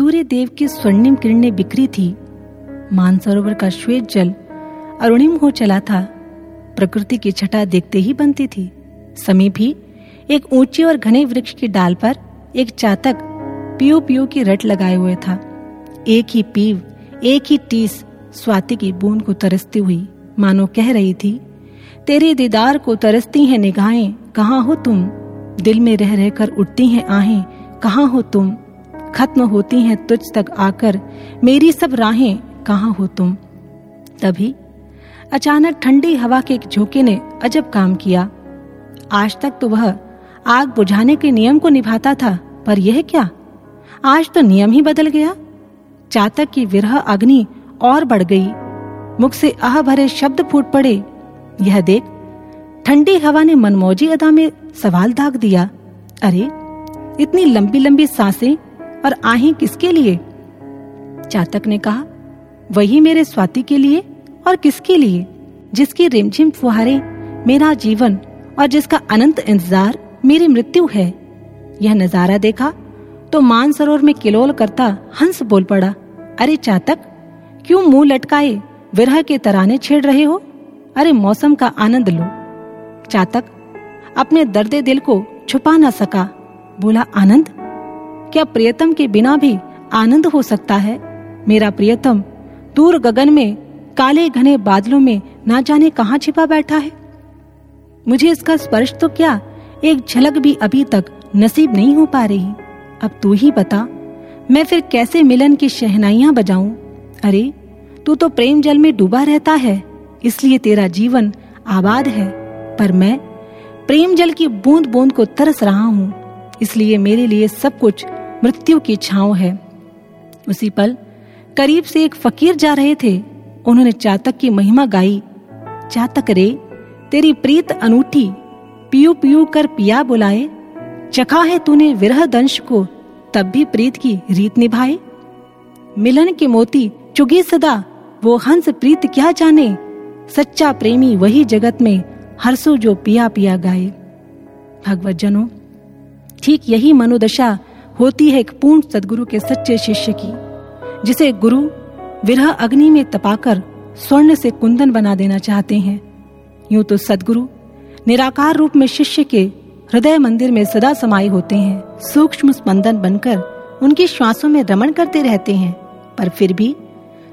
सूर्य देव की स्वर्णिम किरणें बिखरी थी। मानसरोवर का श्वेत जल अरुणिम हो चला था। प्रकृति की छटा देखते ही बनती थी। समीप ही एक ऊँची और घने वृक्ष की डाल पर एक चातक पियो पियो की रट लगाए हुए था। एक ही पीव, एक ही टीस स्वाति की बूंद को तरसती हुई मानो कह रही थी, तेरे दीदार को तरसती हैं निगाहें, कहाँ हो तुम? दिल में रह रहकर उठती हैं आहें, कहाँ हो तुम? खत्म होती हैं तुझ तक आकर, मेरी सब राहें कहाँ हो तुम? तभी अचानक ठंडी हवा के एक झोंके ने अजब काम किया। आज तक तो वह आग बुझाने के नियम को निभाता था, पर यह क्या? आज तो नियम ही बदल गया। चातक की विरह अग्नि और बढ़ गई। मुख से आह भरे शब्द फूट पड़े। यह देख ठंडी हवा ने मनमौजी अदा में सवाल दाग दिया। अरे, इतनी लंबी लंबी साँसें और आहें किसके लिए? चातक ने कहा, वही मेरे स्वाति के लिए और किसके लिए, जिसकी रिमझिम फुहारे मेरा जीवन और जिसका अनंत इंतज़ार मेरी मृत्यु है। यह नज़ारा देखा तो मानसरोवर में किलोल करता हंस बोल पड़ा, अरे चातक, क्यों मुँह लटकाए, विरह के तराने छेड़ रहे हो? अरे मौसम का आनंद लो। चातक, अपने दर्दे दिल को छुपा न सका, बोला, आनंद क्या प्रियतम के बिना भी आनंद हो सकता है? मेरा प्रियतम, दूर गगन में, काले घने बादलों में ना जाने कहाँ छिपा बैठा है? मुझे इसका स्पर्श तो क्या एक झलक भी अभी तक नसीब नहीं हो पा रही? अब तू ही बता, मैं फिर कैसे मिलन की शहनाइयाँ बजाऊं? अरे, तू तो प्रेम जल में डूबा रहता है, इसलिए तेरा जीवन आबाद है। पर मैं प्रेम जल की बूंद बूंद को तरस रहा हूँ, इसलिए मेरे लिए सब कुछ मृत्यु की छाव है। उसी पल करीब से एक फकीर जा रहे थे। उन्होंने चातक की महिमा गाई। चातक रे, तेरी प्रीत अनूठी, पियो पियो कर पिया बुलाए। चखा है तूने विरह दंश को, तब भी प्रीत की रीत निभाए। मिलन के मोती चुगे सदा, वो हंस प्रीत क्या जाने। सच्चा प्रेमी वही जगत में हरसो जो पिया पिया गाए। भगवत जनों ठीक यही मनोदशा होती है एक पूर्ण सदगुरु के सच्चे शिष्य की, जिसे गुरु विरह अग्नि में तपाकर स्वर्ण से कुंदन बना देना चाहते हैं। यूँ तो सदगुरु निराकार रूप में शिष्य के हृदय मंदिर में सदा समाये होते हैं। सूक्ष्म स्पंदन बनकर उनकी श्वासों में रमण करते रहते हैं, पर फिर भी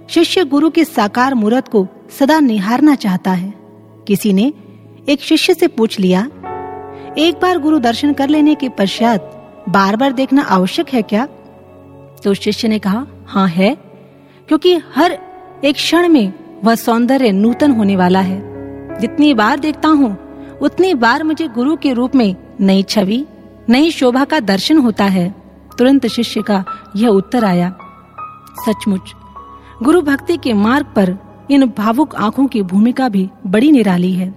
शिष्य गुरु के साकार मूर्त को सदा निहारना चाहता है। किसी ने एक शिष्य से पूछ लिया, एक बार गुरु दर्शन कर लेने के पश्चात बार बार देखना आवश्यक है क्या? तो शिष्य ने कहा हाँ है, क्योंकि हर एक क्षण में वह सौंदर्य नूतन होने वाला है। जितनी बार देखता हूँ, उतनी बार मुझे गुरु के रूप में नई छवि, नई शोभा का दर्शन होता है। तुरंत शिष्य का यह उत्तर आया, सचमुच, गुरु भक्ति के मार्ग पर इन भावुक आँखों की भूमिका भी बड़ी निराली है।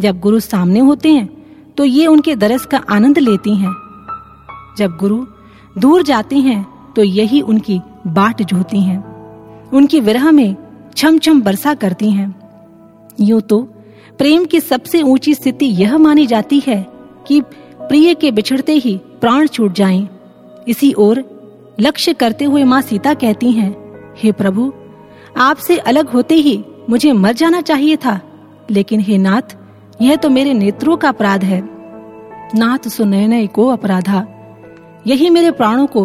जब गुरु सामने होते हैं तो ये उनके दरस का आनंद लेती हैं। जब गुरु दूर जाते हैं तो यही उनकी बाट जोती हैं। उनकी विरह में छम छम बरसा करती हैं। यूँ तो प्रेम की सबसे ऊँची स्थिति यह मानी जाती है कि प्रिय के बिछड़ते ही प्राण छूट जाएँ। इसी ओर लक्ष्य करते हुए माँ सीता कहती हैं, हे प्रभु आपसे अलग होते ही मुझे मर जाना चाहिए था लेकिन हे नाथ यह तो मेरे नेत्रों का अपराध है। नाथ सुनयन को अपराधा यही मेरे प्राणों को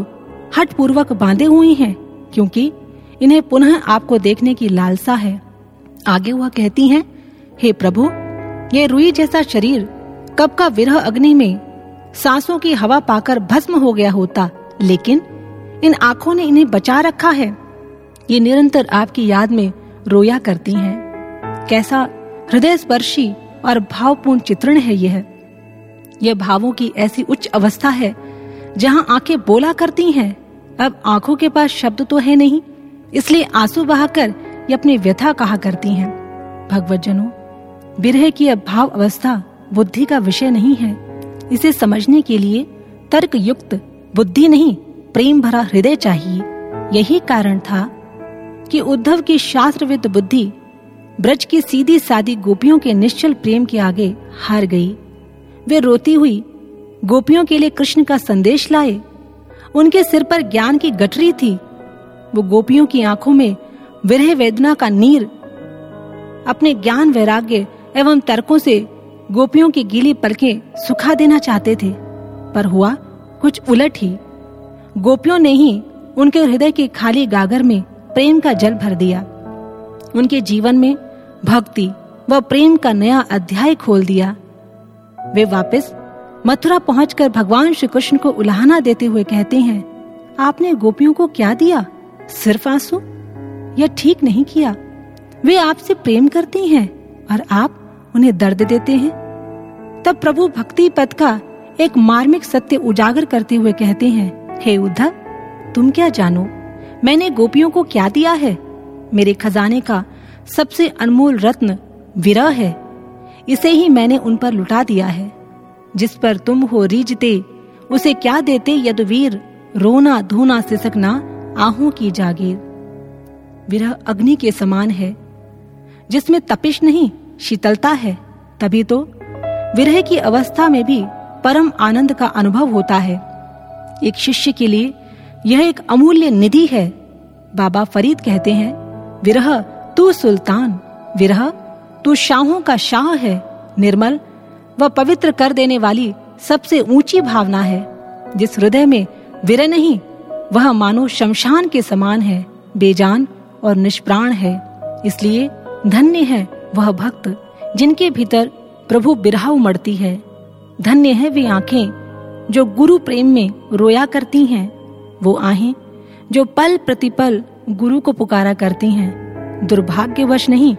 हट पूर्वक बांधे हुए हैं क्योंकि इन्हें पुनः आपको देखने की लालसा है। आगे वह कहती हैं, हे प्रभु ये रुई जैसा शरीर कब का विरह अग्नि में सांसों की हवा पाकर भस्म हो गया होता लेकिन इन आँखों ने इन्हें बचा रखा है। ये निरंतर आपकी याद में रोया करती हैं। कैसा हृदय स्पर्शी और भावपूर्ण चित्रण है यह। यह भावों की ऐसी उच्च अवस्था है जहाँ आँखें बोला करती हैं, अब आँखों के पास शब्द तो है नहीं, इसलिए आँसू बहाकर ये अपनी व्यथा कहा करती हैं। भगवत जनों विरह की अभाव अवस्था बुद्धि का विषय नहीं है। इसे समझने के लिए तर्क युक्त बुद्धि नहीं, प्रेम भरा हृदय चाहिए। यही कारण था कि उद्धव की शास्त्रविद बुद्धि ब्रज की सीधी सादी गोपियों के निश्चल प्रेम के आगे हार गई। वे रोती हुई गोपियों के लिए कृष्ण का संदेश लाए। उनके सिर पर ज्ञान की गठरी थी। वो गोपियों की आँखों में विरह वेदना का नीर, अपने ज्ञान, वैराग्य एवं तर्कों से गोपियों की गीली पलकें सुखा देना चाहते थे। पर हुआ कुछ उलट ही। गोपियों ने ही उनके हृदय के खाली गागर में प्रेम का जल भर दिया। उनके जीवन में भक्ति व प्रेम का नया अध्याय खोल दिया। वे वापस मथुरा पहुंचकर भगवान श्री कृष्ण को उल्हाना देते हुए कहते हैं, आपने गोपियों को क्या दिया? सिर्फ़ आँसू? यह ठीक नहीं किया? वे आपसे प्रेम करती हैं और आप उन्हें दर्द देते हैं। तब प्रभु भक्ति पद का एक मार्मिक सत्य उजागर करते हुए कहते हैं, हे उद्धव तुम क्या जानो? मैंने गोपियों को क्या दिया है? मेरे खजाने का सबसे अनमोल रत्न विरह है। इसे ही मैंने उन पर लुटा दिया है। जिस पर तुम हो रीजते उसे क्या देते यदवीर? रोना धोना सिसकना, आहू की जागीर। विरह अग्नि के समान है। जिसमें तपिश नहीं, शीतलता है, तभी तो विरह की अवस्था में भी परम आनंद का अनुभव होता है। एक शिष्य के लिए यह एक अमूल्य निधि है। बाबा फरीद कहते हैं, विरह तू सुल्तान, विरह तू शाहों का शाह है, निर्मल व पवित्र कर देने वाली सबसे ऊँची भावना है, जिस हृदय में विरह नहीं, वह मानो शमशान के समान है, बेजान और निष्प्राण है। इसलिए धन्य है वह भक्त, जिनके भीतर प्रभु बिरहा उमड़ती है। धन्य है वे आँखें, जो गुरु प्रेम में रोया करती हैं। वो आहें, जो पल प्रतिपल गुरु को पुकारा करती हैं। दुर्भाग्यवश नहीं,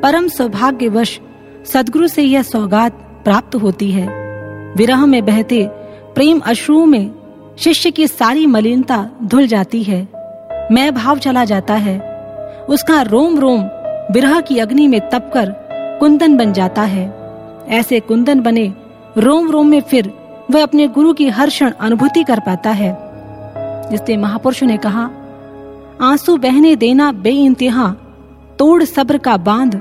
परम सौभाग्यवश सदगुरु से यह सौगात प्राप्त होती है। विरह में बहते प्रेम अश्रुओं में शिष्य की सारी मलिनता धुल जाती है। मैं भाव चला जाता है। उसका रोम रोम विरह की अग्नि में तपकर कुंदन बन जाता है। ऐसे कुंदन बने रोम रोम में फिर वह अपने गुरु की हर क्षण अनुभूति कर पाता है। जिससे महापुरुष ने कहा, आँसू बहने देना बे इंतहा तोड़ सब्र का बाँध,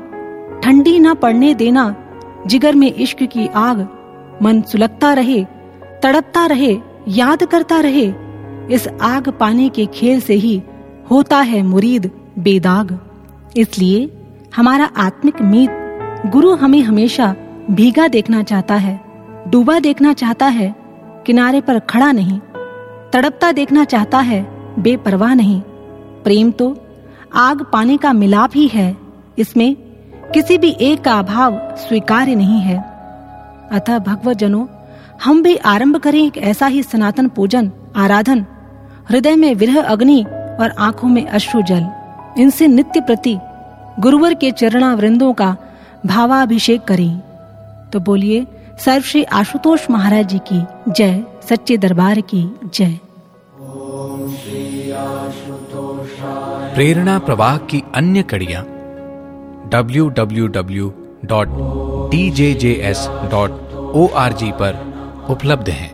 ठंडी ना पड़ने देना जिगर में इश्क की आग, मन सुलगता रहे, तड़पता रहे, याद करता रहे, इस आग पाने के खेल से ही होता है मुरीद, बेदाग। इसलिए हमारा आत्मिक मीत गुरु हमें हमेशा भीगा देखना चाहता है, डूबा देखना चाहता है, किनारे पर खड़ा नहीं, तड़पता देखना चाहता है, बेपरवाह नहीं। प्रेम तो आग पाने का मिलाप ही है, इसमें किसी भी एक का अभाव स्वीकार्य नहीं है। अतः भगवत जनों हम भी आरंभ करें एक ऐसा ही सनातन पूजन, आराधन। हृदय में विरह अग्नि और आँखों में अश्रु जल। इनसे नित्य प्रति गुरुवर के चरणा वृंदों का भावाभिषेक करें। तो बोलिए, सर्व श्री आशुतोष महाराज जी की जय, सच्चे दरबार की जय। प्रेरणा प्रवाह की अन्य कड़ियाँ। www.djjs.org पर उपलब्ध हैं